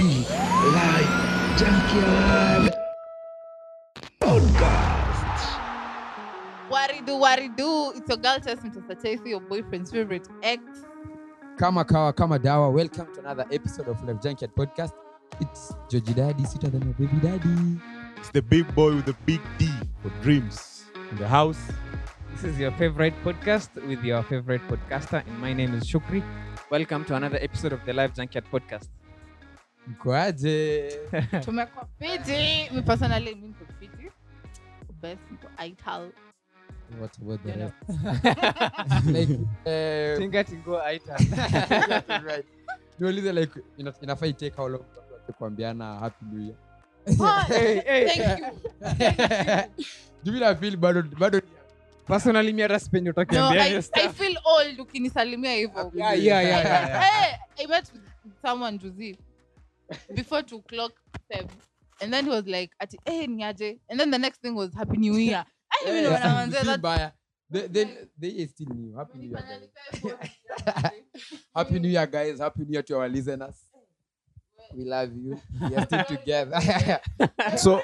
The Live Junkyard Podcast. What it do, what it do? It's your girl Tess Mr. Chasey, your boyfriend's favorite ex. kama kawa kama dawa welcome to another episode of live junkyard podcast it's joji daddy sweeter than a baby daddy It's the big boy with the big D for dreams in the house. This is your favorite podcast with your favorite podcaster, and my name is Shukri. Welcome to another episode of the Live Junkyard Podcast. Mkoaje Tumekuwa fiti. Me personally, mi niko fiti. Best niko ital. what about the rest like Tinga tingo aita. right niulize like ina- inafaa itake how long kuambiana happy new year hey, hey. Thank you. juu mi nafeel bado bado Personally, mi hata sipendi No, utakiambia I, hiyo I stuff. feel old ukinisalimia hivyo. Yeah, yeah, yeah, yeah, yeah. Hey, I met someone juzi before two o'clock seven. And then he was like, ati, hey, niaje. And then the next thing was Happy New Year. I didn't even know what I was Si saying. mbaya. They- they- they is still new happy new year guys happy new year guys happy new year to our listeners we love you we are still together So,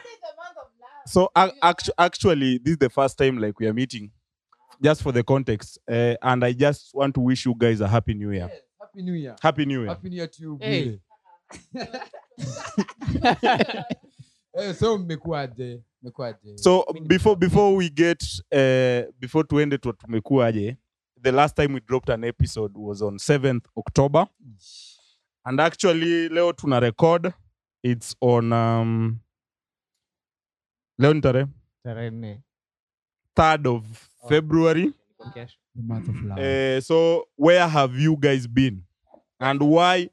so actu- actually, this is the first time like we are meeting. Just for the context, uh, and I just want to wish you guys a happy new year. Yes, happy new year Happy new year. happy new year to you Hey. Bwire. Eh, so mmekuaje mmekuaje So before before we get uh, before tuende end tumekuaje, the last time we dropped an episode was on 7th October, and actually leo tuna record. It's on um, leo ni tarehe Tarehe nne. 3rd of February. okay. the month of love Uh, so where have you guys been and why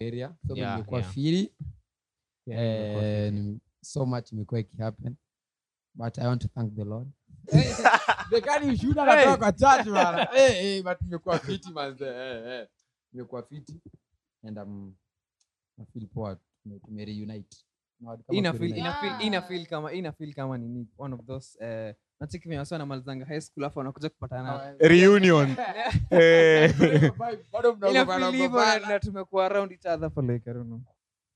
Area. So Yeah, nimekuwa yeah. fili Yeah, Eh, so much imekuwa ikihappen. But i want to thank the lord. Dekani ushuhuda natoka kwa church bana but imekuwa fiti manze imekuwa fiti. And um, I feel reunite. Kama Ina ku feel- reunite. ina feel- ina Yeah. feel kama ina kama nini? One of those eh, nachiki venye wasi wanamalizanga high school afu wanakuja kupatana reunion. Eh, Bado ina mnaogopa- feel hivyo na- tumekuwa around each other for like I don't know.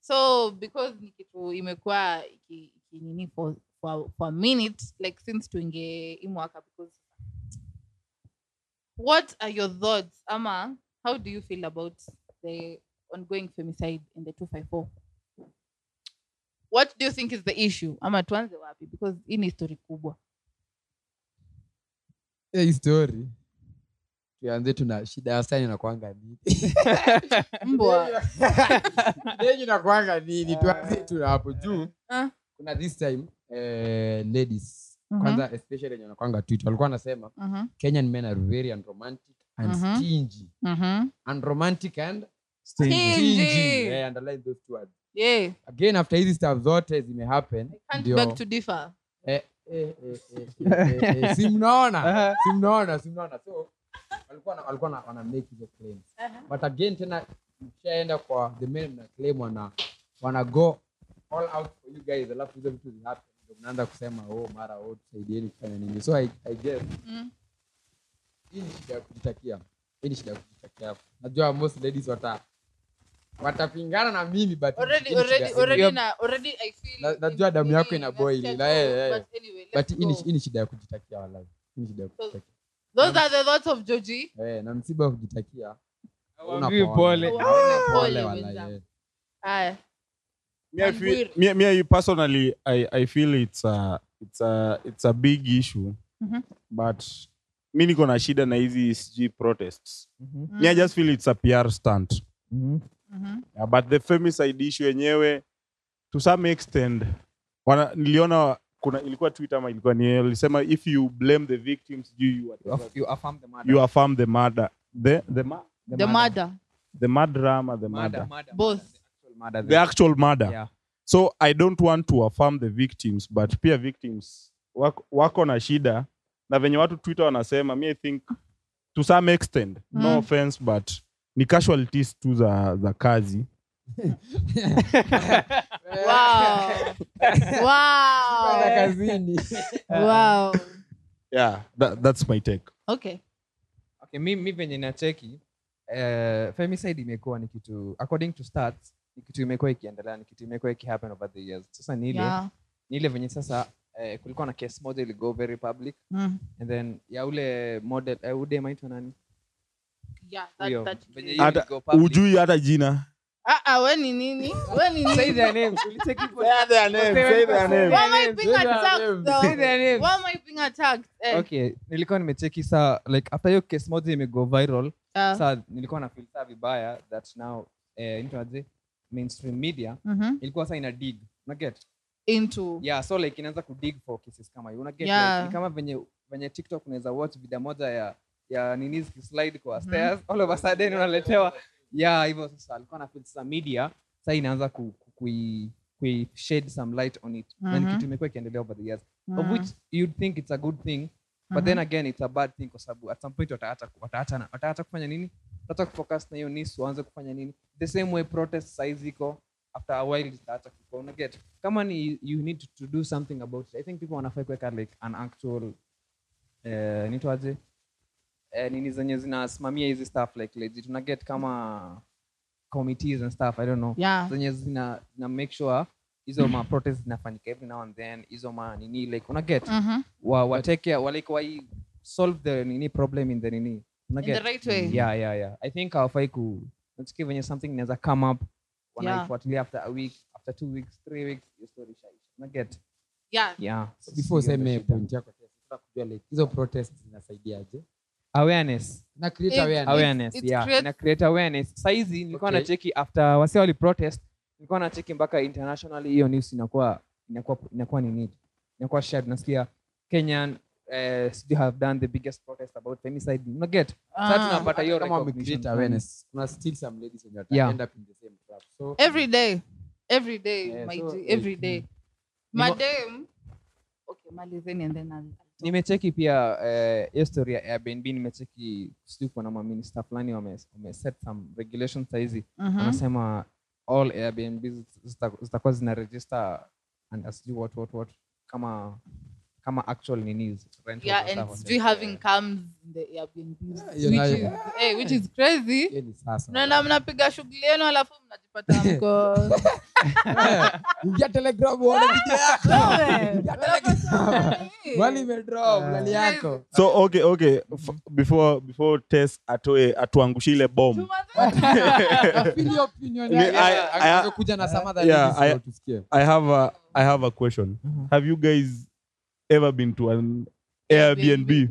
so because ni kitu imekuwa iki- ikinini for, for, for a minute like since tuinge hii mwaka because what are your thoughts? Ama how do you feel about the ongoing femicide in the 254 what do you think is the issue? Ama tuanze wapi? Because hii ni story kubwa hii story tuanze tuna shida ya sani nakwanga nini mbwa yenyu nakwanga nini tuanze tu hapo juu Ah. kuna this time eh, ladies Mhm. kwanza especially wenye nakwanga twitter walikuwa wanasema Mhm, kenyan men are very unromantic and Mhm. stingy mhm. unromantic and Stingy. stingy Eh, underline those two words Yeah, again after hizi stuff zote zimehappen I can't ndio to differ. Eh, eh, eh, eh, eh, eh, eh, si mnaona si mnaona si mnaona so walikuwa na- walikuwa na- wana make hizo claims but again tena mkishaenda kwa the men na claim wana wana go all out for you guys alafu hizo vitu zihappen ndio mnaanza kusema oh mara oh tusaidieni kufanya nini so i, I guess Mm. hii ni shida ya kujitakia hii ni shida ya kujitakia najua most ladies wata watapingana na mimi but already already already na already i feel najua damu yako ina boil, eh, eh. anyway but hii ni- shida ya kujitakia walai hii ni shida ya kujitakia those are the thoughts of Joji eh na msiba wa kujitakia pole. pole. Walai, eh. haya me, I feel, me, me personally I, I feel it's a, it's a, it's a big issue Mhm. but mi niko na shida na hizi sg protests Mhm. me I just feel it's a PR stunt mm-hmm. yeah, but the femicide issue yenyewe to some extent wana, niliona kuna ilikuwa twitter ama ilikuwa ni alisema if you blame the victims you, you, You aff- you affirm the murder. you affirm the murder the the ma- the murder the murder ama the Murder, murder murder, Both. the actual murder, the actual murder Yeah. so i don't want to affirm the victims but pia victims wako, wako na shida na venye watu twitter wanasema mi i think to some extent Mm. no offense but ni casualties tu za, za kazi kazini. Wow. Yeah that, that's my take. Okay. Okay, mi, mi venye nacheki uh, femicide imekuwa ni kitu according to stats ni kitu imekuwa ikiendelea ni kitu imekuwa ikihappen over the years. Sasa ni ile Yeah. ni ile venye sasa uh, kulikuwa na case moja iligo very public. Mm. and then ya ule model uh, ude maitwa nani? Yeah, that- Huyo, that- venye hiyo hata iligo public. ujui hata jina Ah, ah, we ni nini? We ni Say their names. Ulicheki po- Say their names, say their names. Why am I being attacked though? Say their names. Why am I being attacked? Eh, okay nilikuwa nimecheki saa like after hiyo case moja imego viral Uh. saa nilikuwa na feel saa vibaya that now eh, inaitwaje? mainstream media mhm. ilikuwa saa ina dig unaget Into. yeah so like inaanza kudig for cases kama hiyo unaget Yeah. like, ni kama venye venye tiktok unaweza watch video moja ya ya nini zikislide kwa Mhm. stairs all of a sudden unaletewa yeah hivyo sasa alikuwa na feel sasa media saa inaanza ku, ku, kui, kui shade some light on it. Mm-hmm. Mhm. kitu imekuwa ikiendelea over the years. Of Mm. which you'd think it's a good thing but then again it's a bad thing kwa sababu at some point wataacha na- kufanya nini? Wataacha kufocus na hiyo nis waanze kufanya nini? The same way protest size iko after a while zitaacha unaget kama ni you need to, to do something about it i think people wanafai kuweka like an actual uh, nitwaje eh, nini zenye zinasimamia hizi stuff like legit unaget kama committees and stuff i don't know Yeah. zenye zina, zina make sure hizo ma protest zinafanyika every now and then hizo ma nini like unaget Mhm. wa wateke wa like wa solve the nini problem in the nini In unaget the right way. yeah yeah yeah i think hawafai ku nasikia venye something inaweza come up Yeah. after a week after two weeks three weeks your story shaisha una get Yeah. yeah before Hiyo useme point yako kujua like hizo protest zinasaidiaje awareness na create It- awareness awareness it yeah creates- ina create awareness saizi nilikuwa Okay. nacheki after wasi wali protest nilikuwa nacheki mpaka internationally hiyo news inakuwa inakuwa inakuwa nini inakuwa shared nasikia kenyan uh, still have done the biggest protest about femicide you get Ah. tunapata hiyo recognition awareness kuna still some ladies wenye wata Yeah. end up in the same trap so Every day. Every day, Yeah, my so, every day. mm. Madam. Okay, malizeni and then I'll. Nimecheki pia eh, hiyo story ya airbnb nimecheki sijui kuna maminista fulani wameset wame set some regulations sahizi Mhm. wanasema all airbnb zita- zitakuwa zina register and sijui what, what, what kama kama actual ninis rentals Yeah, and and having comes the Airbnb, you which know- is hey, which is crazy. hiyo ni sasa. Naona mnapiga shughuli yenu alafu mnajipata mko. Ingia telegram uone video yako Wewe, Ingia telegram wali imedrop lali yako. So okay okay F- before before test atoe atuangushe ile bomb. I feel opinion. Yake. I- Yeah, I- angeweza kuja na some other Yeah, I- i have a i have a question. Have you guys ever been to an airbnb?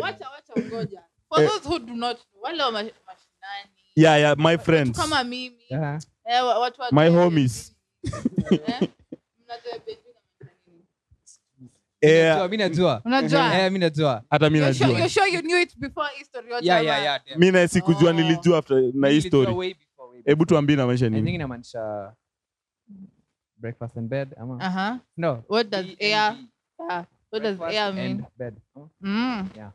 Wacha wacha ungoja. For those who do not know, wale wa mashinani. yeah yeah my friends. Kama mimi. Yeah. Eh, wa- watu wa My homies. Eh, mnajua Airbnb inamaanisha nini? Air- Najua, mi najua? Eh, hata mi najua you're sure you knew it before history yote yeah, ama- yeah, yeah, mi na sikujua Oh. nilijua after na hii story hebu tuambie namaanisha I nini inamaanisha breakfast and bed ama Uh-huh. no What does air- Yeah. What does air mean? bed. Oh, Mm. Yeah.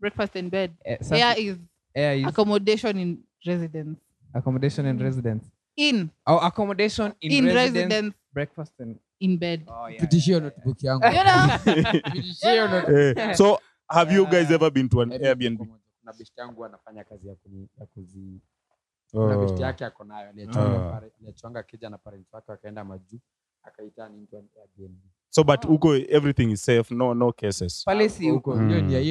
Breakfast in bed. eh, Air is air is accommodation in residence. accommodation and residence In oh, accommodation in, in residence, residence breakfast and in bed. oh, yeah, Pitishie yeah, notebook yangu You know? Pitishie notebook. Eh, so have you guys ever been to an Airbnb airbnb pamoja. yangu anafanya kazi ya kuni- ya kuzi kuna best yake ako nayo aliachonga pare- kija na parents wake wakaenda majuu akaitana into an Airbnb. so but huko everything is safe no no cases pale si Huko,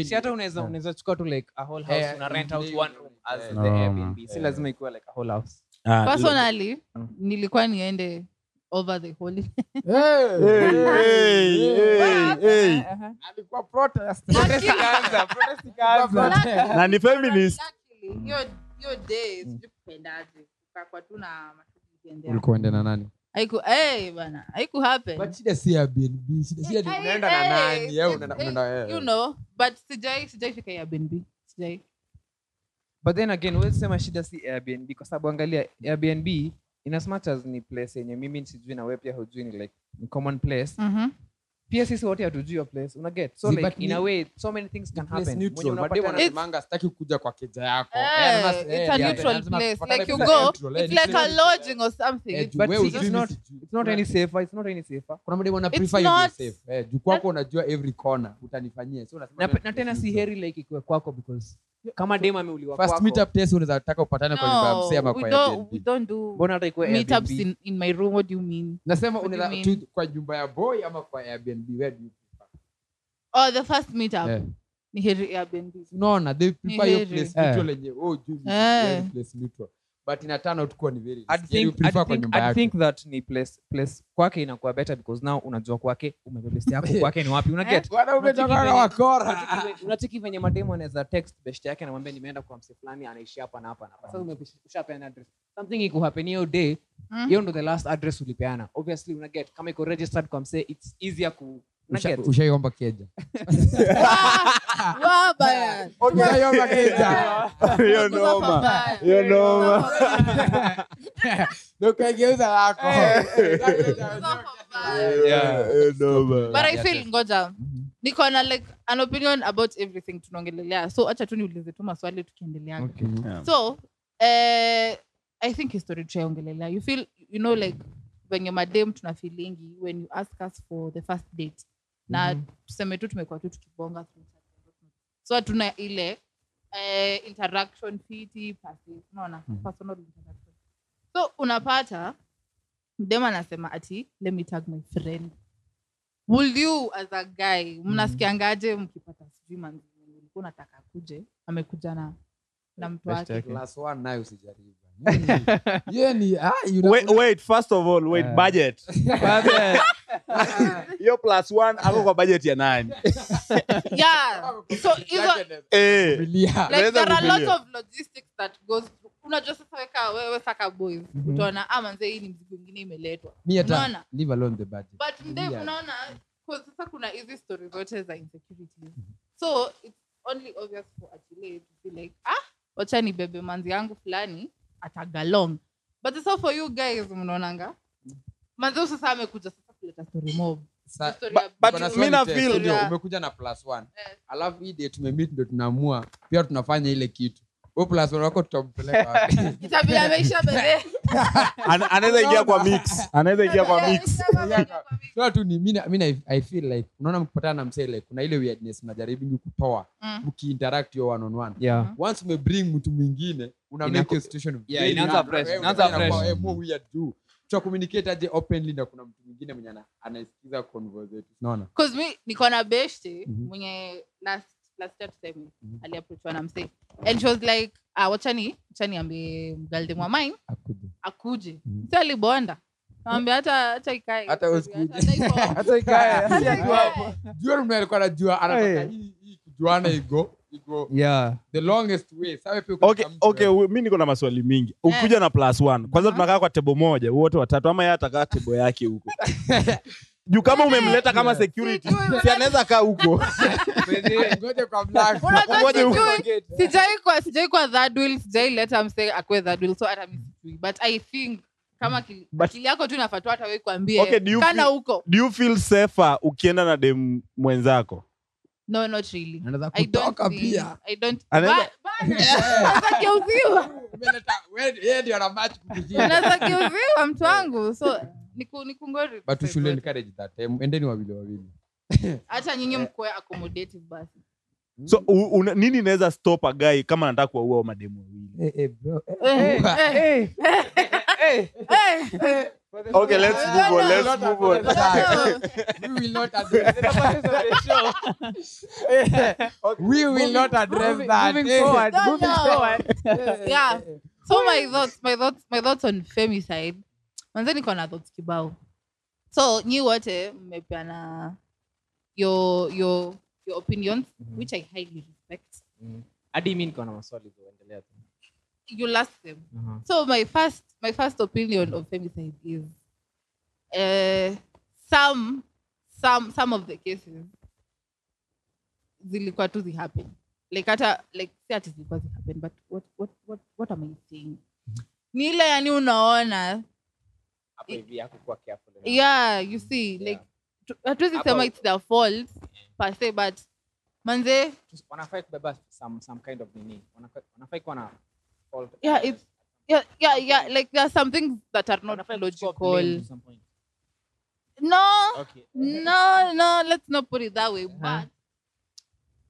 si hata unaweza unaweza chukua tu like a whole house Eh, una rent out one room as the Airbnb si eh. lazima ikuwe like a whole house Ah, Personally, Mm. nilikuwa niende over the ikaanza na ni feminist. Hiyo day. Tu na na nani? Haiku bana, haiku happen. but shida si Airbnb shida shida ni unaenda na nani unaenda unaenda. You know, but sijai sijai fika Airbnb. Sijai. but then again huwezi sema shida si airbnb kwa sababu angalia airbnb in as ni place yenye mimi sijui na wewe pia hujui ni like common place Mhm. Pia sisi wote hatujui your place una get so See, like but in a way so many things can happen neutral. Mwenye unapatana- wanasemanga sitaki kuja kwa keja yako Eh, Eh, it's a yeah, neutral anasema place. tupatane Like you place go, neutral, eh, it's like a lodging or something. Eh, It's- juu but wewe see, hujui it's not- sijui. it's not any safer it's not any safer kuna wana It's prefer you be safe. Eh, juu kwako unajua every corner utanifanyia so unasema na, tena si heri like ikuwe kwako because kama dem ameuliwa first kwako meetup test unaweza taka upatane kwa nyumba ya msee ama we kwa don't, Airbnb. we don't do mbona hata ikuwe meetups Airbnb? in, in my room. What do you mean? nasema What do you unaweza mean? tu kwa nyumba ya boy ama kwa Airbnb where do you prefer Oh, the first meetup. yeah. Ni heri Airbnb. unaona they prefer your place Eh. neutral yenye oh juu ni Eh. place neutral but ina turn out kuwa ni very I'd risky. You think, kwa think, nyumba I'd think that ni place, place kwake inakuwa better because now unajua kwake umebebesti yako kwake ni wapi una get? Bwana umetoka Unacheki wakora. Unacheki venye- mademu anaweza text best yake anamwambia nimeenda kwa mse fulani anaishi hapa na hapa na hapa. Sasa umeshapeana address. Something ikuhappen hiyo day Mm. hiyo ndo the last address ulipeana. Obviously una get. Kama iko registered kwa mse it's easier ku una Usha- get ushaiomba keja. Baba baya. ushaiomba keja. Hiyo noma. hiyo noma. na ukaigeuza lako. Yeah. hiyo noma. But i feel ngoja. Niko na like an opinion about everything tunaongelelea. So acha tu niulize tu maswali tukiendelea Okay. Yeah. so uh, i think history tuyaongelelea you feel you know like venye madem tuna feelingi when you ask us for the first date na tuseme tu tumekuwa tu tukibonga so hatuna ile eh, interaction fiti passive, unaona? Personal interaction. So unapata mdema anasema ati let me tag my friend. Will you as a guy mnasikiangaje mkipata? Sijui manzi ulikuwa unataka kuje amekuja na na mtu wake Class one nayo usijaribu. Hiyo ni- ah, wait, wait first of all wait Eh. budget. Hiyo plus one ako kwa budget ya nani yeah. So hizo eh. Like there are a of logistics that goes unajua sasa weka wewe saka boys. Utaona ah manze hii ni mzigo ingine imeletwa. Unaona? Leave alone the budget. but mde Yeah. unaona sasa kuna hizi story zote za insecurity. So it's only obvious for Achille to be like ah wacha ni bebe manzi yangu fulani atagalong. But sasa for you guys mnaonanga? Manzi sasa amekuja sasa kuleta story mob. Umekuja na plus one. Alafu hii tumemit ndo tunaamua. Pia tunafanya ile kitu wako tutampeleka wapi? itabidi ameisha bebe Ana- anaweza ingia kwa mix. Anaweza ingia kwa mix. Sio tu ni mi mi I- I feel like unaona mkipatana na msee like kuna ile weirdness mnajaribu kutoa. Mm. mkiinteract yo one on one. Yeah. Once umebring mtu mwingine una Inaku- make your situation Yeah, very inaanza hard. fresh, Eh, inaanza inakuwa, fresh. eh, more weird juu tuta communicate aje openly na kuna mtu mwingine mwenye ana- anaisikiza convo zetu unaona? Cause mi niko na beshte Mhm. mwenye last last year tuseme aliaproachwa na msee and she was like ah, wachani wachani ambie mgalde mine. Akuje. Akuje. Mhm. msee alibonda. Nawambia hata hata ikae. Hata usikuje. Hata iko- hata ikae. Jua mtu alikuwa anajua anataka Eh. hii hii kujuana igo igo yeah. the longest way. Sawa pia kuna okay, okay mi niko na maswali mingi. Ukuja na plus one. Kwanza Aha. tunakaa kwa tebo moja wote watatu ama yeye atakaa tebo yake huko juu kama umemleta kama security si anaweza kaa huko. Sijai kwa wheel sijai leta mse akwe thadwil so hata misijui but i think kama akili akili yako tu inafatwa hata wewe kuambie. Okay, do you kana feel- huko. do you feel safer ukienda na dem mwenzako? No not really. I don't I don't mtu wangu so but we should encourage that eh, endeni wawili wawili hata nyinyi mkwe accommodative basi. So u, una, nini inaweza stop a guy kama anataka kuwaua mademu wawili? Eh, eh, eh, eh. okay let's move on let's move on. We will not address we will not address that. Eh. No, no. yeah. So my thoughts my thoughts my thoughts on femicide manze niko na thoughts kibao. So nyi wote mmepeana your your your opinions which i highly respect. Hadi mi niko na maswali zoendelea tu. You'll ask them. Aha. so my first my first opinion of femicide is uh, some some some of the cases zilikuwa tu zihappen like hata like si ati zilikuwa zihappen but what what what what am i saying? Ni ile yani unaona hapo hivi hakukuwa careful enough. Yeah you see Yeah. like hatuwezi sema it's their fault per se but manze wanafai kubeba some, some kind of nini Wanafai- kuwa na fault. yeah it's yeah yeah yeah like there are some things that are not logical no Okay. no no let's not put it that way Uh-huh. but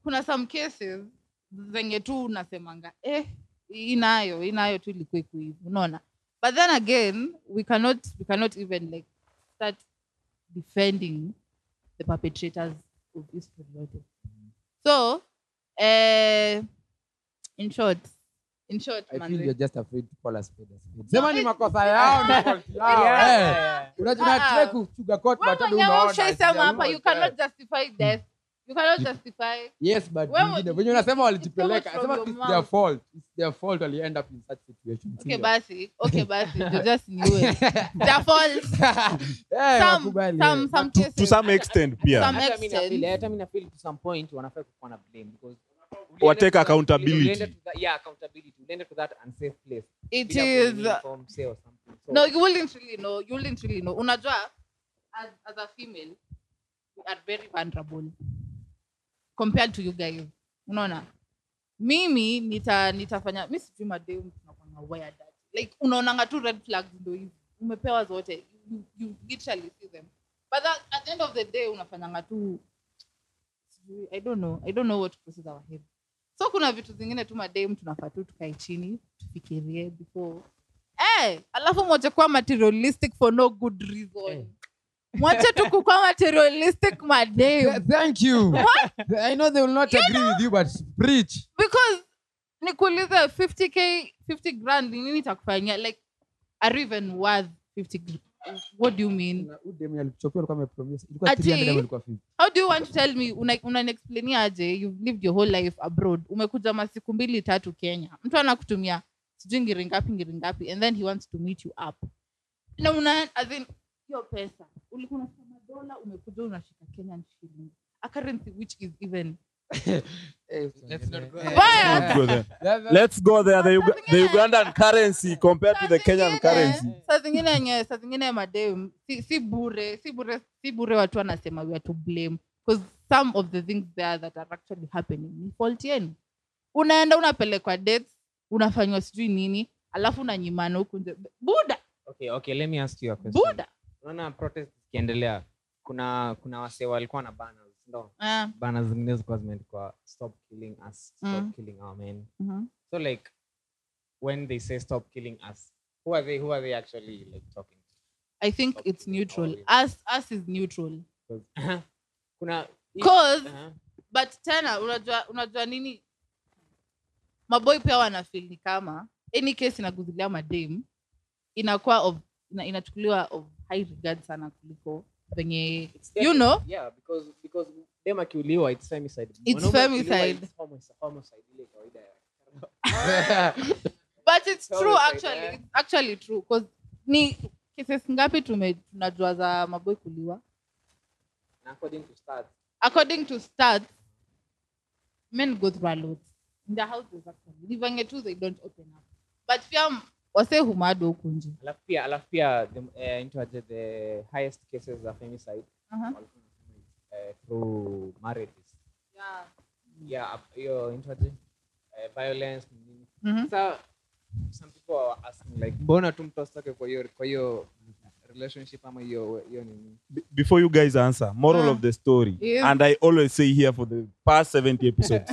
kuna some cases zenye tu unasemanga eh inayo inayo tu ilikuwa iko hivi unaona but then again we cannot we cannot even like start defending the perpetrators of this story so eh in short in short I feel you're just afraid to call a spade a spade. Sema ni it- makosa yao ni fault yao. Yeah, yeah. Eh. Unajua unataka ah, ah. kusugarcoat Wewe but hadi mwenyewe unaona ushaisema sija- hapa you cannot justify death you cannot justify Yes, but wengine wenye unasema walijipeleka sema it's their fault. It's their fault wali up in such situation okay basi. Okay basi. You just knew it. Their fault. Some some some cases to some extent pia. Some Hata mi na extent. hata mi na feel to some point wanafai kukuwa na blame because Watake ulienda to that- accountability. ulienda to that- yeah, accountability. Ulienda to that unsafe place. it is kuinform, say or something. So, no you wouldn't really know. You wouldn't really know. Unajua as, as a female we are very vulnerable compared to you guys. Unaona? Mimi nita nitafanya mi sijui madem tunakwanga weird like unaonanga tu red flags ndo hivi. Umepewa zote. You, you literally see them. But that, at the end of the day unafanyanga tu i don't know. I don't know what process our head. So kuna vitu zingine tu madem tunafaa tu tukae chini tufikirie before. Eh, alafu mwache kuwa materialistic for no good reason mwache tu kukuwa materialistic madem thank you. I know they will not agree with you but preach. Because nikuulize 50k 50 grand ni nini itakufanyia like are you even worth 50 grand? what do you mean? Ati- 300 ama ilikuwa 50 how do you want to tell me? Una- aje? You've lived your whole life abroad. Umekuja masiku mbili tatu kenya. Mtu anakutumia sijui ngiringapi ngiringapi ngiri and then he wants to meet you up. Na una as in hiyo pesa ulikuwa madola umekuja unashika kenyan shilling a currency which is even Let's not go Baya. Let's go there. there. Let's go there. The, Uga- the Ugandan currency compared to the Kenyan currency. saa zingine yenye saa zingine madem si, si bure si bure si bure watu wanasema we are to blame because some of the things there that are actually happening ni fault yenu unaenda unapelekwa dates unafanywa sijui nini alafu unanyimana huku nje buda okay, okay, let me ask you a question. buda Unaona protest zikiendelea kuna kuna wasee walikuwa na banners ndo yeah. banners zingine zilikuwa zimeandikwa stop killing us stop Mm. killing our men mhm. so like when they say stop killing us who are they who are they actually like talking to? i think stop it's neutral us, us is neutral 'Cause- kuna cause uh-huh. but tena unajua unajua nini maboy pia wanafil ni kama any case inaguzilia madem inakuwa of ina, inachukuliwa of high regard sana kuliko venye you know? yeah because because dem akiuliwa it's femicide. It's femicide. it's homici- homicide. Ile kawaida ya but it's true actually. it's actually true because ni cases ngapi tume tunajua za maboy kuliwa? According to stats. According to stats men go through a lot. In their houses actually. Venye tu they don't open up. But pia wase humado huku nje alafu pia alafu pia the, into the highest cases za femicide Aha. walikuwa wanasema through marriages yeah. yeah hiyo into aje violence nini. Sasa, some people are asking like mbona tu mtu asitake kwa hiyo kwa hiyo relationship ama hiyo hiyo nini Before you guys answer, moral uh, of the story, yeah. and I always say here for the past 70 episodes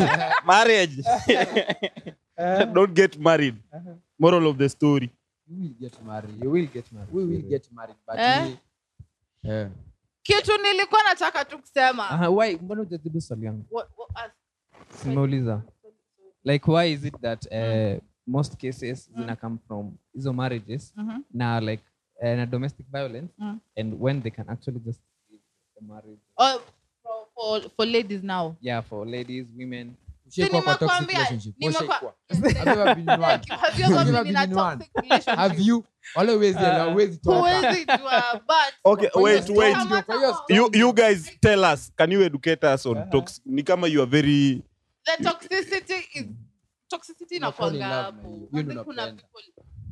marriage. Don't get married. Moral of the story. you will get married you will get married we will get married but Eh? we- eh. kitu nilikuwa nataka tu kusema mbona swali yangu simeuliza like why is it that uh, most cases Mm. zina come from hizo marriages Mhm. na like uh, na domestic violence Mm. and when they can actually just leave the marriage Oh, for, for, for ladies now yeah for ladies women You guys tell us. Can you educate us on tox Ni kama you are very the toxicity is toxicity inakwanga hapo. kuna people-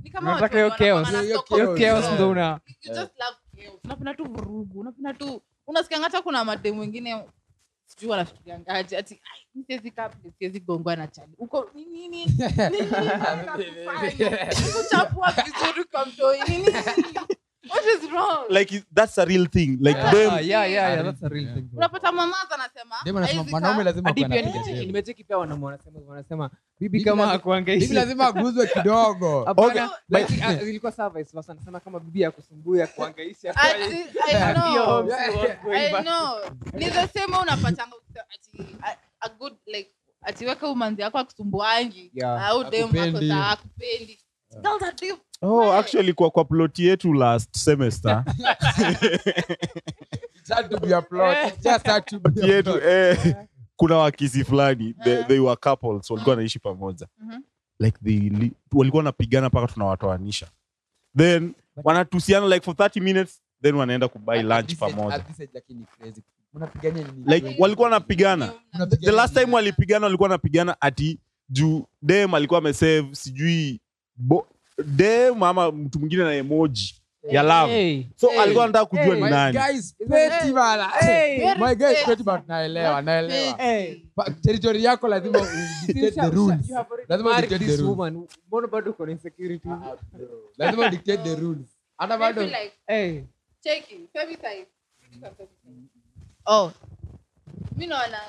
ni kama Unataka hiyo chaos. Hiyo chaos. una You just love chaos. unapenda tu vurugu unapenda tu unasikia hata kuna mademu wengine sijui wanafikiriangaje ati "Ai, siwezi kaa siwezi gongwa na chali uko vizuri kwa mtoi ni nini what is wrong like that's a real thing like Yeah, them yeah, yeah, yeah, that's a real thing. unapata mamaza anasema Dem anasema mwanaume lazima nimecheki- demu. nimecheki pia wanaume wanasema wanasema bibi Bibi kama akuangaishi lazima aguzwe kidogo. Okay, like, ah, ilikuwa service vice versa. Anasema kama bibi akusumbui akuangaishi Ati, I know. Yeah. I know. ni the same way unapatanga ati a, good like atiweka umanzi yako akusumbuangi. Au dem akupendi. oh actually kwa kwa plot yetu last semester. It to be a plot. Just to be a yetu eh, kuna wakisi fulani they, Eh. they were couples walikuwa wanaishi pamoja Mhm. like they walikuwa wanapigana mpaka tunawatoanisha then wanatusiana like for 30 minutes then wanaenda kubai lunch pamoja at this age lakini crazy. Mnapigania nini? like walikuwa wanapigana the last time walipigana walikuwa wanapigana ati juu dem alikuwa amesave sijui bo, dem ama mtu mwingine na emoji ya love Hey. so Hey. alikuwa anataka kujua Hey. ni nani bana. Hey. My guys petty but naelewa, naelewa. Hey. Territory yako lazima dictate the rules. Lazima dictate the rules. woman. Mbona bado uko insecurity? lazima dictate the rules hata bado eh like it every time oh mimi naona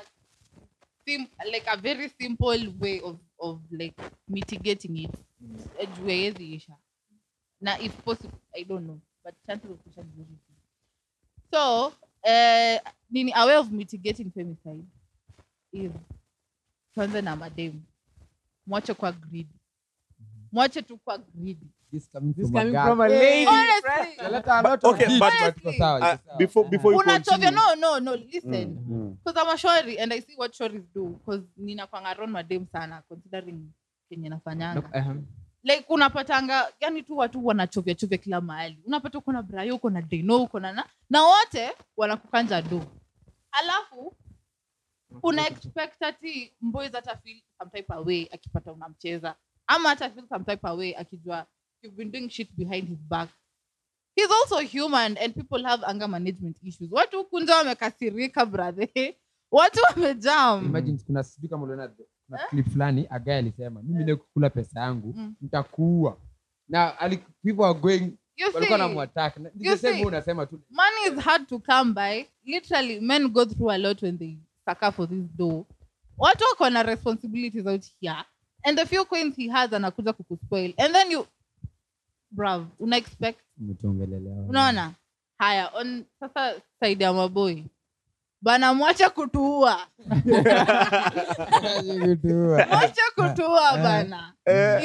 sim, like a very simple way of, of like mitigating it edge way isha na if possible i don't know but chances of isha ni very few. so uh, nini a way of mitigating femicide is tuanze na mademu mwache kwa greedy mwache tu kwa greedy This coming This from coming guy. from a lady. honestly Inaleta a lot of Okay, heat, but- but iko sawa, Uh, sawa. before before you unachovya continue no no no listen Mm. because I'm a shori and I see what shoris do because ninakwanga around madem sana considering kenye nafanyanga Uh-huh. Like unapatanga yani tu watu wanachovya chovya kila mahali. Unapata uko na brayo uko na deno uko na na wote wanakukanja do alafu una ati mboys hata feel some akipata unamcheza. Ama hata feel some akijua you've been doing shit behind his back. He's also human and people have anger management issues. Watu kunja wamekasirika brother. Watu wamejam the- kuna clip fulani a alisema mimi leo pesa yangu Mm. nitakuua. Na people are going walikuwa na Na- unasema tu money is hard to come by. Literally men go through a lot when they sucker for this door watu wako na responsibilities out here. And the few coins he has anakuja kukuspoil. And then you brav una expect unaona? Haya on sasa side ya maboy bana mwacha kutuua. Mwacha kutuua. Bana.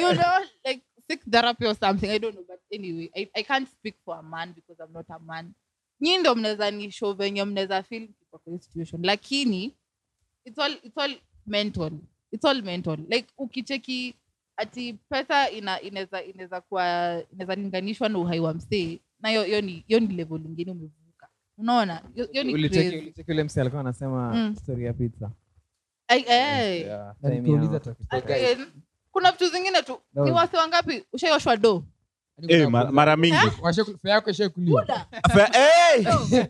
You know like sick therapy or something. I don't know but anyway I, i can't speak for a man because i'm not a man. Nyi ndo mnaweza ni show venye mnaweza feel kwa hiyo situation. Lakini it's all, it's all mental. It's all mental. Like ukicheki ati pesa ina inaweza inaweza kuwa inaweza linganishwa na uhai wa msee na hiyo ni hiyo ni level ingine umevuka unaona ule msee alikuwa anasema Mm. story ya pizza. Yeah, kuna vitu zingine tu No. ni wasi wangapi ushaioshwa do Eh, ma- mara mingi Washe- fare yako ishakuliwa buda Fa- hey!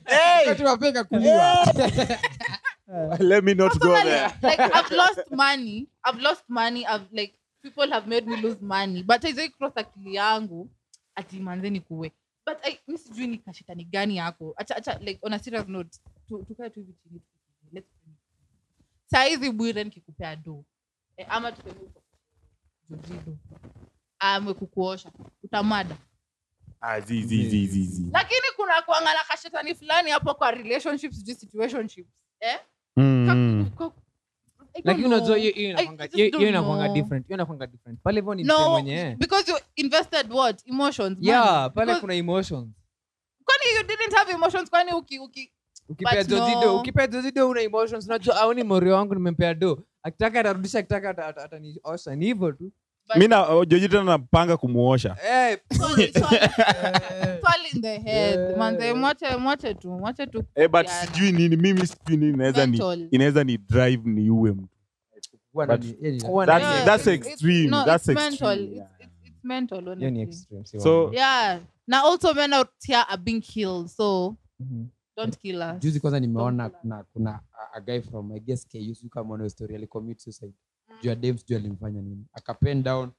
Hey! Wakati wa peka kuliwa let me not go there like I've lost money. I've lost money. I've like people have made me lose money. But I cross akili yangu ati manzeni kuwe. But I mi sijui ni kashetani gani yako. Acha acha like on a serious note tukae tu hivi chini. Let's saa hizi bwire nikikupea do e, ama tuseme uko Jojido amekukuosha utamada Ah, zi, zi, zi, zi, zi. lakini kuna kuangana kashetani fulani hapo kwa relationships sijui situationships eh? Mm. Ka- ka- I don't lakini unajua hiyo inakwanga- different. Inakwanga different. Pale hivyo ni no mwenye because you invested what? Emotions money. yeah pale Because- kuna emotions. kwani you didn't have emotions? Kwani uki uki ukipea jozido no. ukipea jozido una emotions. Unajua morio wangu nimempea do. Akitaka atarudisha akitaka ata- ata- ataniosha ni hivyo tu mi na jojita napanga kumuosha. Eh, so it's all, in the head. Manze mwache mwache tu mwache tu eh, but sijui nini mimi sijui nini inaweza ni Mental. inaweza ni drive ni uwe mtu. Kuwa na But- ni- yeye ni- Kuwa That's- Yeah, that's it's- extreme, no, that's it's mental. extreme, It's, it's, it's mental hiyo ni honestly. extreme si So- wangu. yeah. Now also men out here are being killed so Mhm. don't kill us. Juzi kwanza nimeona kuna kuna a- a guy from i guess ku sijui kama unayo story alicommit suicide ya dem sijui alimfanya nini. Akapen down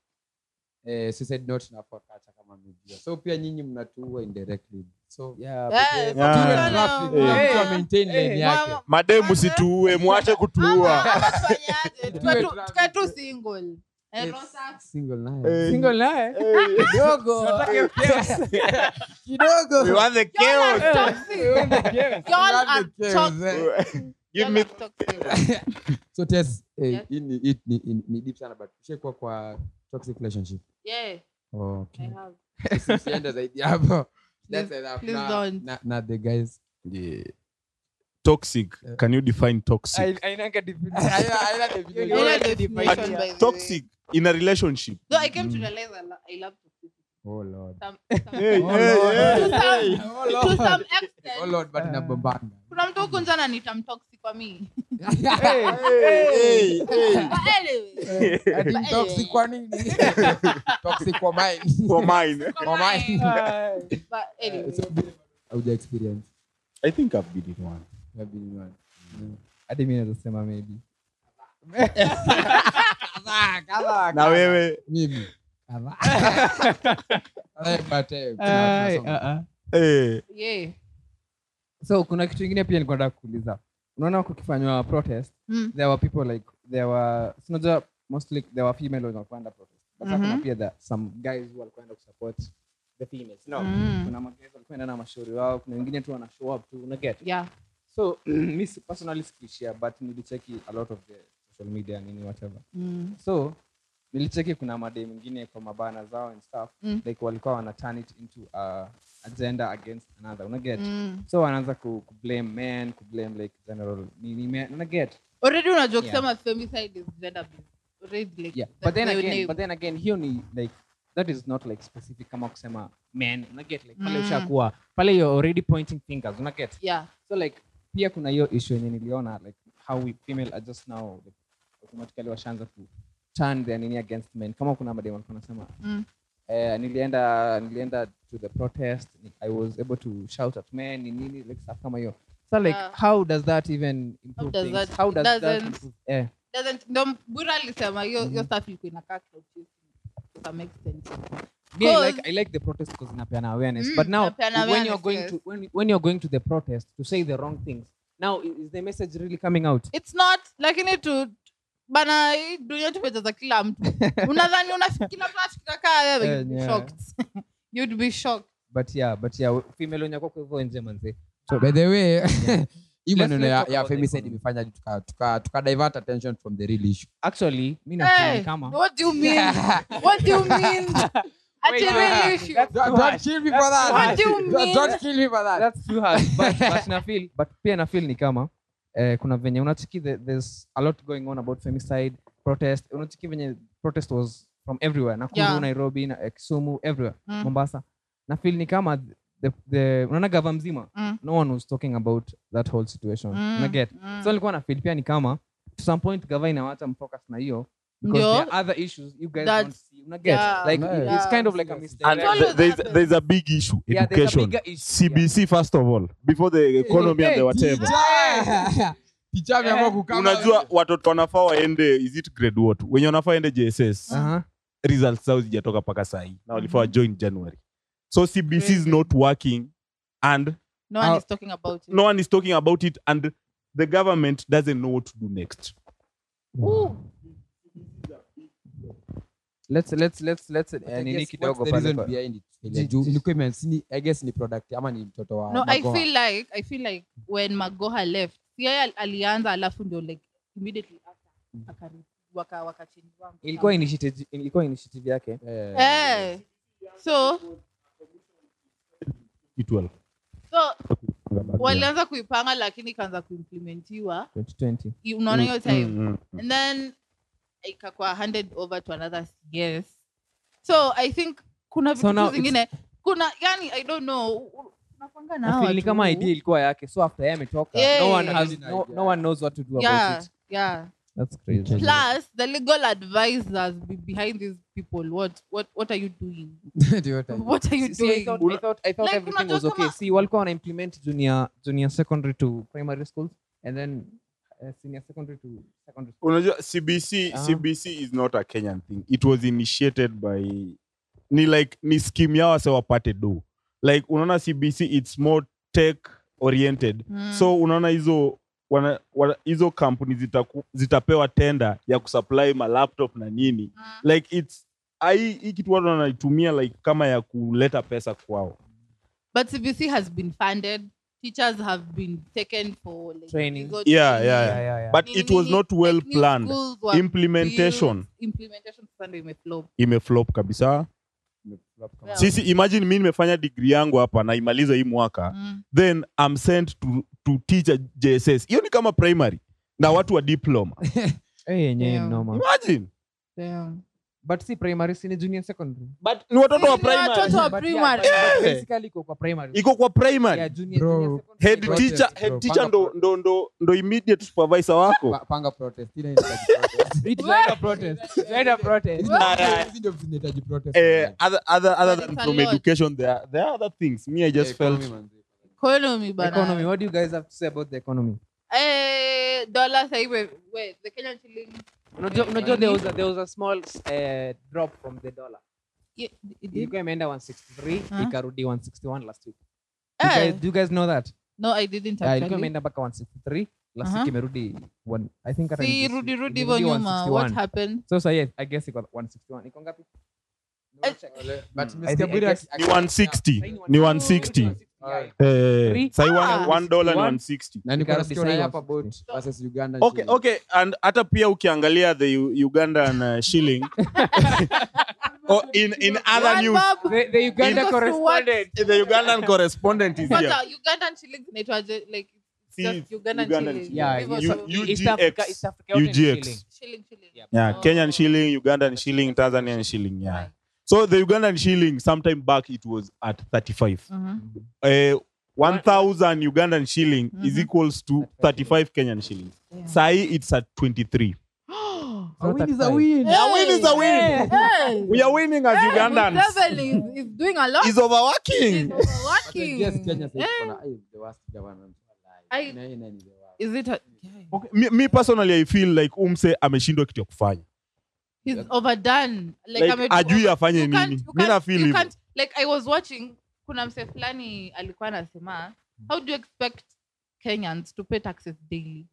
eh, suicide note na hapo kama amejua. So pia nyinyi mnatuua indirectly. So Yeah, Yeah, but, eh, Yeah. traffic, Eh. mtu Eh. yake. mademu situue mwache kutuua. tukae tu single. Kidogo. So eh, hii ni- hii ni- ni- ni deep sana but ushaikuwa kwa toxic relationship. Yeah, okay. I have. Usiende zaidi hapo. That's enough. please Na- don't. na- na the guys. Toxic. Can you define toxic? I- toxic in a relationship. No, I came to realize I, lo- I love toxicity. Oh, Lord. Some, Hey, some, hey, hey, Oh, to Oh. Lord, but. Kuna mtu huku nje ananiita mtoxic kwa mimi. hey, hey. But anyway, Ati But toxic kwa nini? Toxic kwa mine. for mine kwa Kwa mine. But anyway. Hauja experience. i think i've been in one I've been in one. hadi mi nazasema maybe na wewe Mimi. So kuna kitu ingine pia nikuenda kuuliza unaona kukifanywa protest Mm. there were people like there were sinajua mostly there were female wenye walikuenda protest but mm Mhm. pia the, some guys who walikuenda kusupport the females no Mm. kuna maguys walikuenda na mashauri wao kuna wengine tu wana show up tu una get Yeah. so mi personally sikuishia but nilicheki a lot of the social media nini whatever Mm. so nilicheki kuna madei mingine kwa mabana zao and stuff. Mm. like walikuwa wana turn it into a agenda against another. Unaget Mm. so wanaanza ku, ku blame men ku blame like general nini men. Unaget already unajua Yeah. femicide is gender based. Already like yeah. but then again name. but then again hiyo ni like that is not like specific kama kusema men. Unaget like pale Mm. ushakuwa. Pale you're already pointing fingers. Unaget yeah. So like pia kuna hiyo issue yenye niliona like how we female are just now like, automatically washaanza ku turn their nini against men kama kuna madem alikuwa nasema Mm. eh, nilienda nilienda to the protest i was able to shout at men ni nini like stuff kama hiyo so like uh, how does that even improve does things that- how does that improve Yeah. doesn't no bura alisema hiyo hiyo stuff ilikuwa inakaa to some extent me I like I like the protest because inapeana awareness. Mm, but now when you're going yes. to when when you're going to the protest to say the wrong things, now is the message really coming out? it's not lakini tu bana hii dunia tumejaza kila mtu. Unadhani una kila mtu anafikira kaa? Wewe you'd be shocked. You'd be shocked. But yeah, but yeah, female wenye kwa hivyo nje manze. So, by the way hii maneno ya, ya femicide imefanya tuka, tuka, tuka divert attention from the real issue. Actually, mi nafikiri kama what do you mean? What do you mean? Ati real issue. That's Don't- don't kill me for that. What do you mean? don't kill me for that. That's too hard. But, but na feel but pia na feel ni kama eh, kuna venye unachiki the, there's a lot going on about femicide protest unachiki venye protest was from everywhere nakuru Yeah. nairobi na, eh, kisumu everywhere Mm. mombasa na feel ni kama the, the unaona gava mzima Mm. no one was talking about that whole situation Mm, una get mm. so nilikuwa na feel pia ni kama to some point gava inawacha mfocus na hiyo because Ndio. there are other issues you guys That's- don't see. Una get yeah, like yeah. it's kind of like a Yes. And- and th- there's, there's a big issue Yeah, education. bigger issue, cbc first of all before the economy and the whatever. kukama- unajua watoto wanafaa waende is it grade what? Wenye wanafaa waende jss Uh-huh. results zao zijatoka mpaka sahii na walifaa wa join january. So cbc is not working and no one Uh, is talking about it. no one is talking about it and the government doesn't know what to do next. Ooh. Let's let's let's let's But nini kidogo pale behind it? Juu ilikuwa ime- I guess ni product ama ni mtoto wa no i feel like i feel like when magoha left yeye alianza alafu ndio like immediately after akari waka wakachinjwa ilikuwa initiative ilikuwa initiative yake? Eh, eh. So 12 so walianza kuipanga lakini ikaanza kuimplementiwa. Unaona hiyo time. Mm, mm. and then ikakuwa handed over to another yes. So i think kuna So vitu now zingine. kuna yani i don't know. Na hawa ni tu. kama idea ilikuwa yake. So after yeye ametoka Yeah. no one has no, no one knows what to do about yeah it. yeah. That's crazy. plus the legal advisors be behind these people. What what what are you doing? What are you See, I doing? thought, I thought, I thought Like, everything was okay. kama- See, walikuwa wana implement junior, junior secondary to primary schools and then uh, senior secondary to secondary school. unajua cbc Ah. cbc is not a kenyan thing it was initiated by ni like ni skim yao wase wapate do like unaona cbc it's more tech oriented Mm. so unaona hizo wana, wana, hizo kampuni zitaku, zitapewa tenda ya kusupply malaptop na nini Mm. like its hii kitu watu wanaitumia like kama ya kuleta pesa kwao but cbc has been funded teachers have been taken for like, Training. Yeah, training. yeah, Yeah, yeah, yeah. but it was not well like, planned implementation built, implementation sasa imeflop imeflop kabisa Yeah. sisi imagine mi nimefanya digri yangu hapa na imaliza hii mwaka Mm. then I'm sent to, to teach a jss hiyo ni kama primary na watu wa diploma hey, yenyewe Yeah. imagine Damn. But si primary, si ni junior secondary. but ni watoto wa Ni watoto wa primary. Yeah. basically iko kwa primary. iko kwa primary Yeah, junior- Bro. junior secondary. head Protest, teacher bro. head teacher ndo, ndo, ndo, ndo immediate supervisor wako Pa- panga protest ile inahitaji protest. it's like a protest. It's like a protest. Hizi ndio- zinahitaji protest. eh, other, other, other than from education there, are- there are other things me i just Eh, felt economy, economy bana Economy. What do you guys have to say about the economy? eh dollar sasa hivi wait the kenyan shilling Unajua unajua there was a, there was a small uh, drop from the dollar. yeah, it did. Ilikuwa imeenda 163 Huh? ikarudi 161 last week. Do you Eh, guys, do you guys know that? no i didn't actually ilikuwa imeenda mpaka 163 last Uh-huh. week imerudi one, I think hata ni si rudi rudi hivyo nyuma what happened So so yeah, I guess iko 161. Iko ngapi? But I Budi ni 160 ni 160 Three? sahi one, one dollar ni 160 na nilikuwa Ikarudi nasikia sahi hapa 160. about versus Uganda okay okay and hata pia ukiangalia the U- ugandan uh, shilling oh, in, in other news. The, the Uganda what? correspondent. the ugandan correspondent is here ugandan shillings inaitwaje like just ugandan Ugandan shilling shilling. Yeah, Hivyo you- East Africa, East Africa UGX. shilling. shilling shilling yeah Oh. kenyan shilling ugandan shilling tanzanian shilling yeah Right. So the ugandan shilling sometime back it was at 35 Mhm. uh, 1000 ugandan shilling is Mhm. equals to 35 kenyan shillings Yeah. sai it's at 23 A win is a Hey. A win is a win. Hey. we are winning as Hey, ugandans Museveni is, is doing a lot. He's overworking He's overworking. Yes, Kenya says Eh, the worst government. I- Na hii nani the worst. Is it a, okay. me, me personally i feel like umse ameshindwa kitu ya kufanya he's overdone. Like, like ajui afanye nini? mi can't- like i was watching kuna mse fulani alikuwa anasema how do you expect kenyans to pay taxes daily?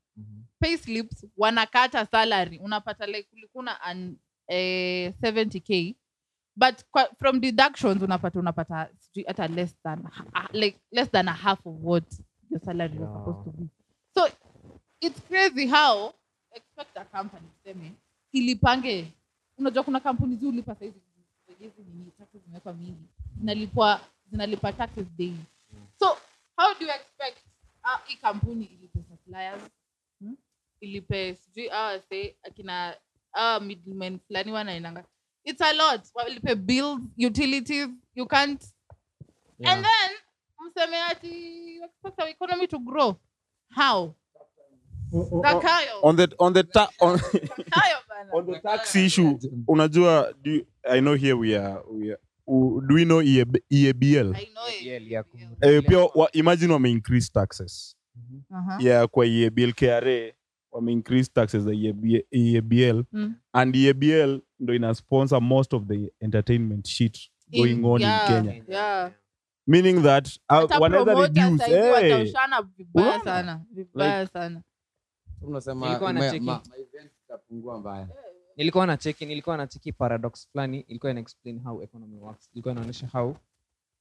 Pay slips wanakata salary. Unapata like kulikuna an eh, 70k but kwa, from deductions unapata unapata hata less than ha- like less than a half of what your salary was supposed to be. So it's crazy how expect a company seme ilipange unajua kuna kampuni zi ulipa saizi hizi nini taxes zimewekwa mingi zinalipwa zinalipa taxes daily. So how do you expect uh, hii kampuni ilipe suppliers? Hmm? ilipe sijui awase akina uh, middlemen fulani wanaendanga. It's a lot. Walipe bills utilities you can't. And then mseme ati expect our economy to grow. How Zakayo. on the on the ta- on, Zakayo bana. on the tax issue unajua do you, i know here we are, we are u- do we know EAB, EABL I know it. Yeah, yeah. eh, pia wa, imagine wame increase taxes Uh-huh. yeah kwa EABL KRA wame increase taxes za EAB, EABL Mm. and EABL ndo ina sponsor most of the entertainment shit going In- on yeah. in Kenya Yeah. meaning that uh, Hata wanaweza promoters reduce saizi hey, wataushana vibaya Unaona? sana vibaya sana Unasema Nilikuwa mbaya. na cheki nilikuwa na cheki paradox fulani ilikuwa ina explain how economy works ilikuwa inaonyesha how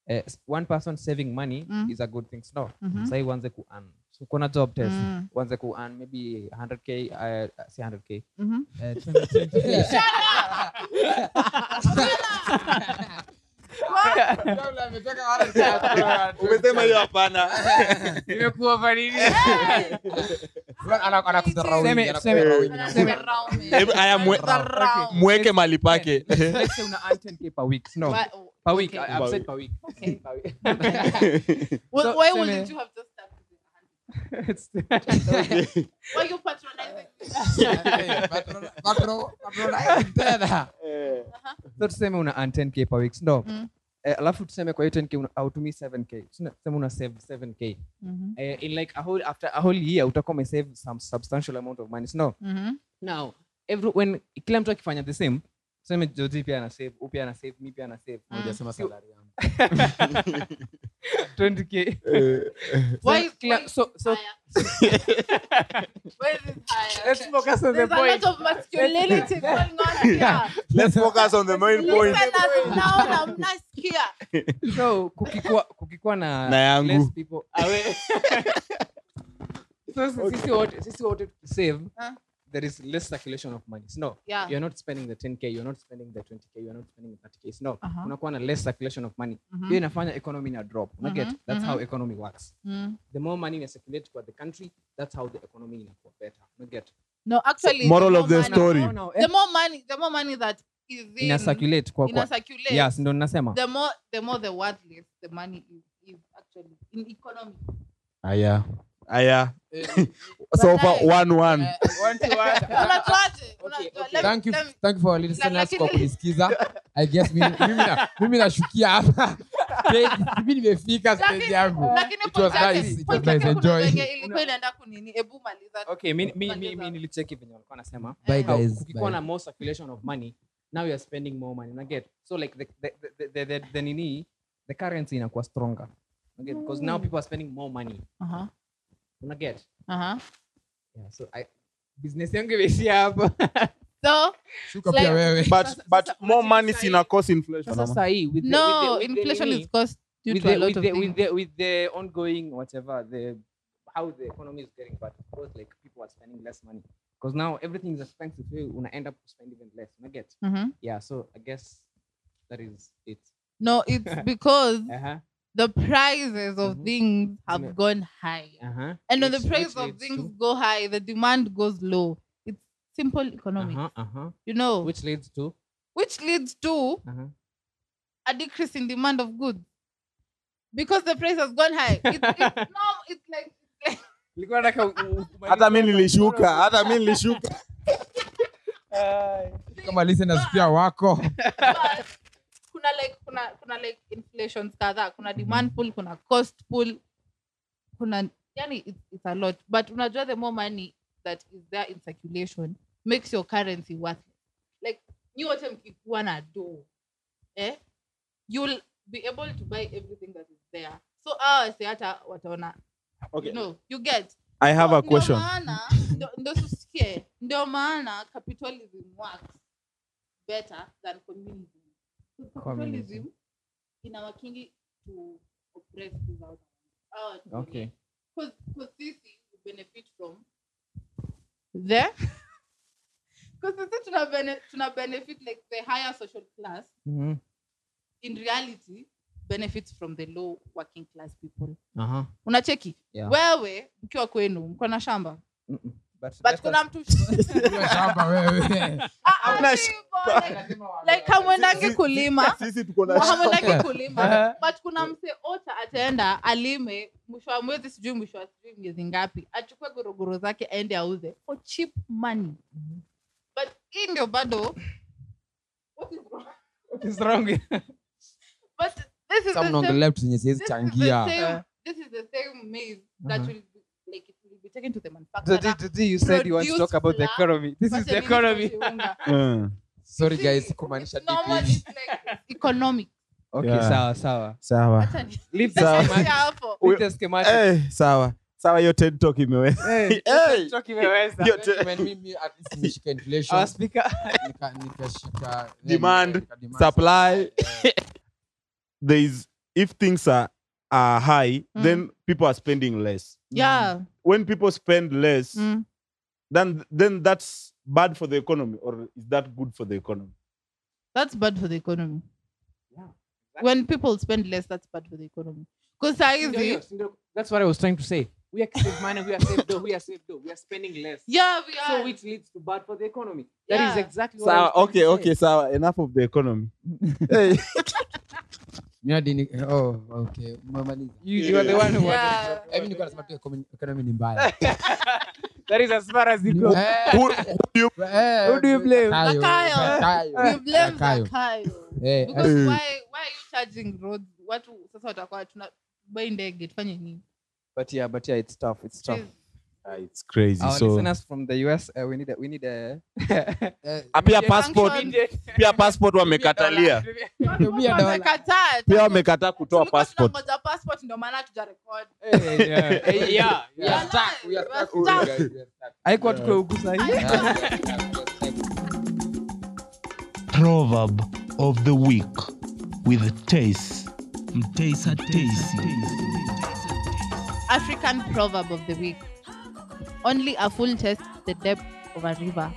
eh, one person saving money Mm. is a good thing no Mhm. sahii uanze ku earn so kuna job test Mm. uanze ku earn maybe 100k uh, si 100k Mhm. eh, 20, 20K. umesema hiyo hapana. Aya, mweke mali pake. Let's say una earn 10k per week. No. Wa- per week okay. I- I've said per week. Okay. Per week. Wh- So, Why seme- wouldn't you have just started with Why you patronizing? Me? Patro- patro- patronize tena. so tuseme una 10k per week. Ndo Mm. Eh, alafu tuseme kwa hiyo 10k una- hautumii 7k Tuseme- una save 7k Mhm. eh, in like a whole, after a whole year utakuwa umesave some substantial amount of money no Mhm. now every, when kila mtu akifanya the same tuseme joji pia ana save u ana save mi pia ana save Hujasema salary yangu. 20k Why why so- so- higher? Why is it higher? let's focus on the There's a point lot of masculinity going on here. Let's focus on the main point. Listen as now, mnasikia. so kukikuwa kukikuwa na, Na yangu. less people awe so si- sisi wote sisi wote tukisave Huh? There is less circulation of money no Yeah. you're not spending the 10k you're not spending the 20k you're not spending the 30k no Uh-huh. unakuwa na less circulation of money Mhm. hiyo inafanya economy na drop una get Mhm, that's mhm. how economy works Mm. the more money ina circulate kwa the country that's how the economy inakuwa better una get No, actually, Moral the of the money- story. No, no, The more money, the more money that is in, ina circulate kwa ina circulate, yes ndo ninasema the more the more the worthless the money is, is actually in economy. Aya. Aya. So far, one one. Thank you- thank you for listening kwa kunisikiza. I guess mimi mimi na- mimi nashukia hapa. Mimi nimefika stage yangu. It was nice, it was nice, enjoy. okay mimi mi mi, Maliza. mi nilicheki venye walikuwa nasema bye Eh. guys. kukikuwa na more circulation of money now you're spending more money. Na get? So like the the the, the, the, the nini the currency inakuwa stronger. Okay because now people are spending more money. Aha, una get? Uh-huh. yeah so i business yangu imeishia hapo so shuka like- pia wewe. But but more money unacheki sina cost inflation. sasa sahi with the, no with the, with the inflation nini, is caused due with to a the, lot with of the, with the with the ongoing whatever the how the economy is getting bad of course like people are spending less money. Because now everything is expensive so una end up spending even less una get? Mhm. yeah so i guess that is it. No it's because uh-huh the prices of Mhm. things have Zime- gone high. Uh-huh. And when the Which- price of things to- go high the demand goes low. It's simple economics uh-huh uh-huh. you know. Which leads to? Which leads to uh-huh. a decrease in demand of goods. Because the price has gone high. It's, it's no it's like, Hata mi nilishuka. Hata mi nilishuka. kama listeners pia wako. But kuna like kuna kuna like inflations kadhaa. Kuna demand pool kuna cost pool kuna yani it's, it's a lot. But unajua the more money that is there in circulation makes your currency worthless. Like nyi wote mkikuwa na do eh you'll be able to buy everything that is there. So awase hata wataona. Okay. you know you get. I have So, a question. Ndio tusikie ndio maana capitalism works better than communism. Communism. Inawakingi to oppress these out. Okay. because 'cause- 'cause sisi we benefit from the because sisi tuna, bene, tuna benefit like the higher social class Mhm. in reality benefits from the low working class people uh-huh unacheki Yeah. wewe mkiwa kwenu mko na shamba Mm-mm. But kuna us- mtu Hiyo shamba wewe. Si hivyo, like- like hamwendangi kulima. Sisi tuko na hamwendangi kulima. But kuna mse ota ataenda alime mwisho wa mwezi sijui mwisho wa sijui miezi ngapi achukue gorogoro zake aende auze for cheap money. But hii ndio bado what is wrong? What is wrong? With- but this is Sasa the mnaongelea vitu zenye siwezi this is the changia. this is the same maize that will be, like it will be taken to the manufacturer Dodi, you said you want to talk about the economy this is the economy. Mm. sorry guys it's it's like economic. okay Yeah. sawa sawa Sawa. Leave Sawa. leave the schematic sawa. Sawa hiyo TED talk imeweza. Hey, Hey. talk imeweza. Hiyo te- mimi at least nishika inflation Our speaker nikashika Demand, supply. There is if things are are high, Mm. then people are spending less. Yeah. When people spend less, Mm. then then that's bad for the economy or is that good for the economy? That's bad for the economy. Yeah, When people spend less, that's bad for the economy. Because Sindio, hiyo, that's what i was trying to say we are save money we are save dough we are save dough we are spending less yeah, we are. so which leads to bad for the economy That is Yeah. exactly what I was trying okay, to okay, say. sawa. Enough of the economy. oh, okay. You, you are the one who Yeah. wanted to mi nilikuwa nasema tu economy- economy ni mbaya. That is as far as you go. Eh, Who- who do you- eh, Who do you blame? Zakayo, Zakayo. Zakayo. Blame Zakayo. Zakayo. Eh, Because why, why are you charging roads? Watu sasa watakuwa tuna ndege tufanye nini? But yeah, but yeah, it's tough. It's tough. Please. Ah, it's crazy Our so listeners from the US, uh, we need a, we need a eh, Ah, pia passport Function. pia passport wamekatalia tumia dola. Wamekataa. pia wamekataa kutoa Tulikuwa passport tunangoja passport ndio maana hatujarekod. Eh, yeah. Eh, yeah. We are Yeah. stuck, we are We are stuck, stuck. guys, we are stuck. haikuwa tuko huku sahi Yeah, we are stuck, we are stuck. Proverb of the week with Taste. Mtesa Tasty. African proverb of the week. Only a full test the depth of a river.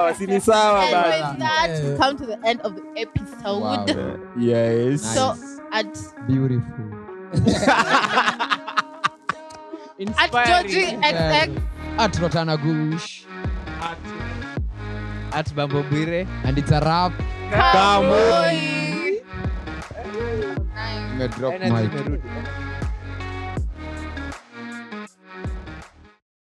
Oh, si ni sawa And with that, we come to the end of the episode. Wow. yes So at Beautiful. at Georgie XX At Rotana Gush. at bambo bwire And it's a wrap. Cowboy. Nice. Nimedrop Energy mic. imerudi.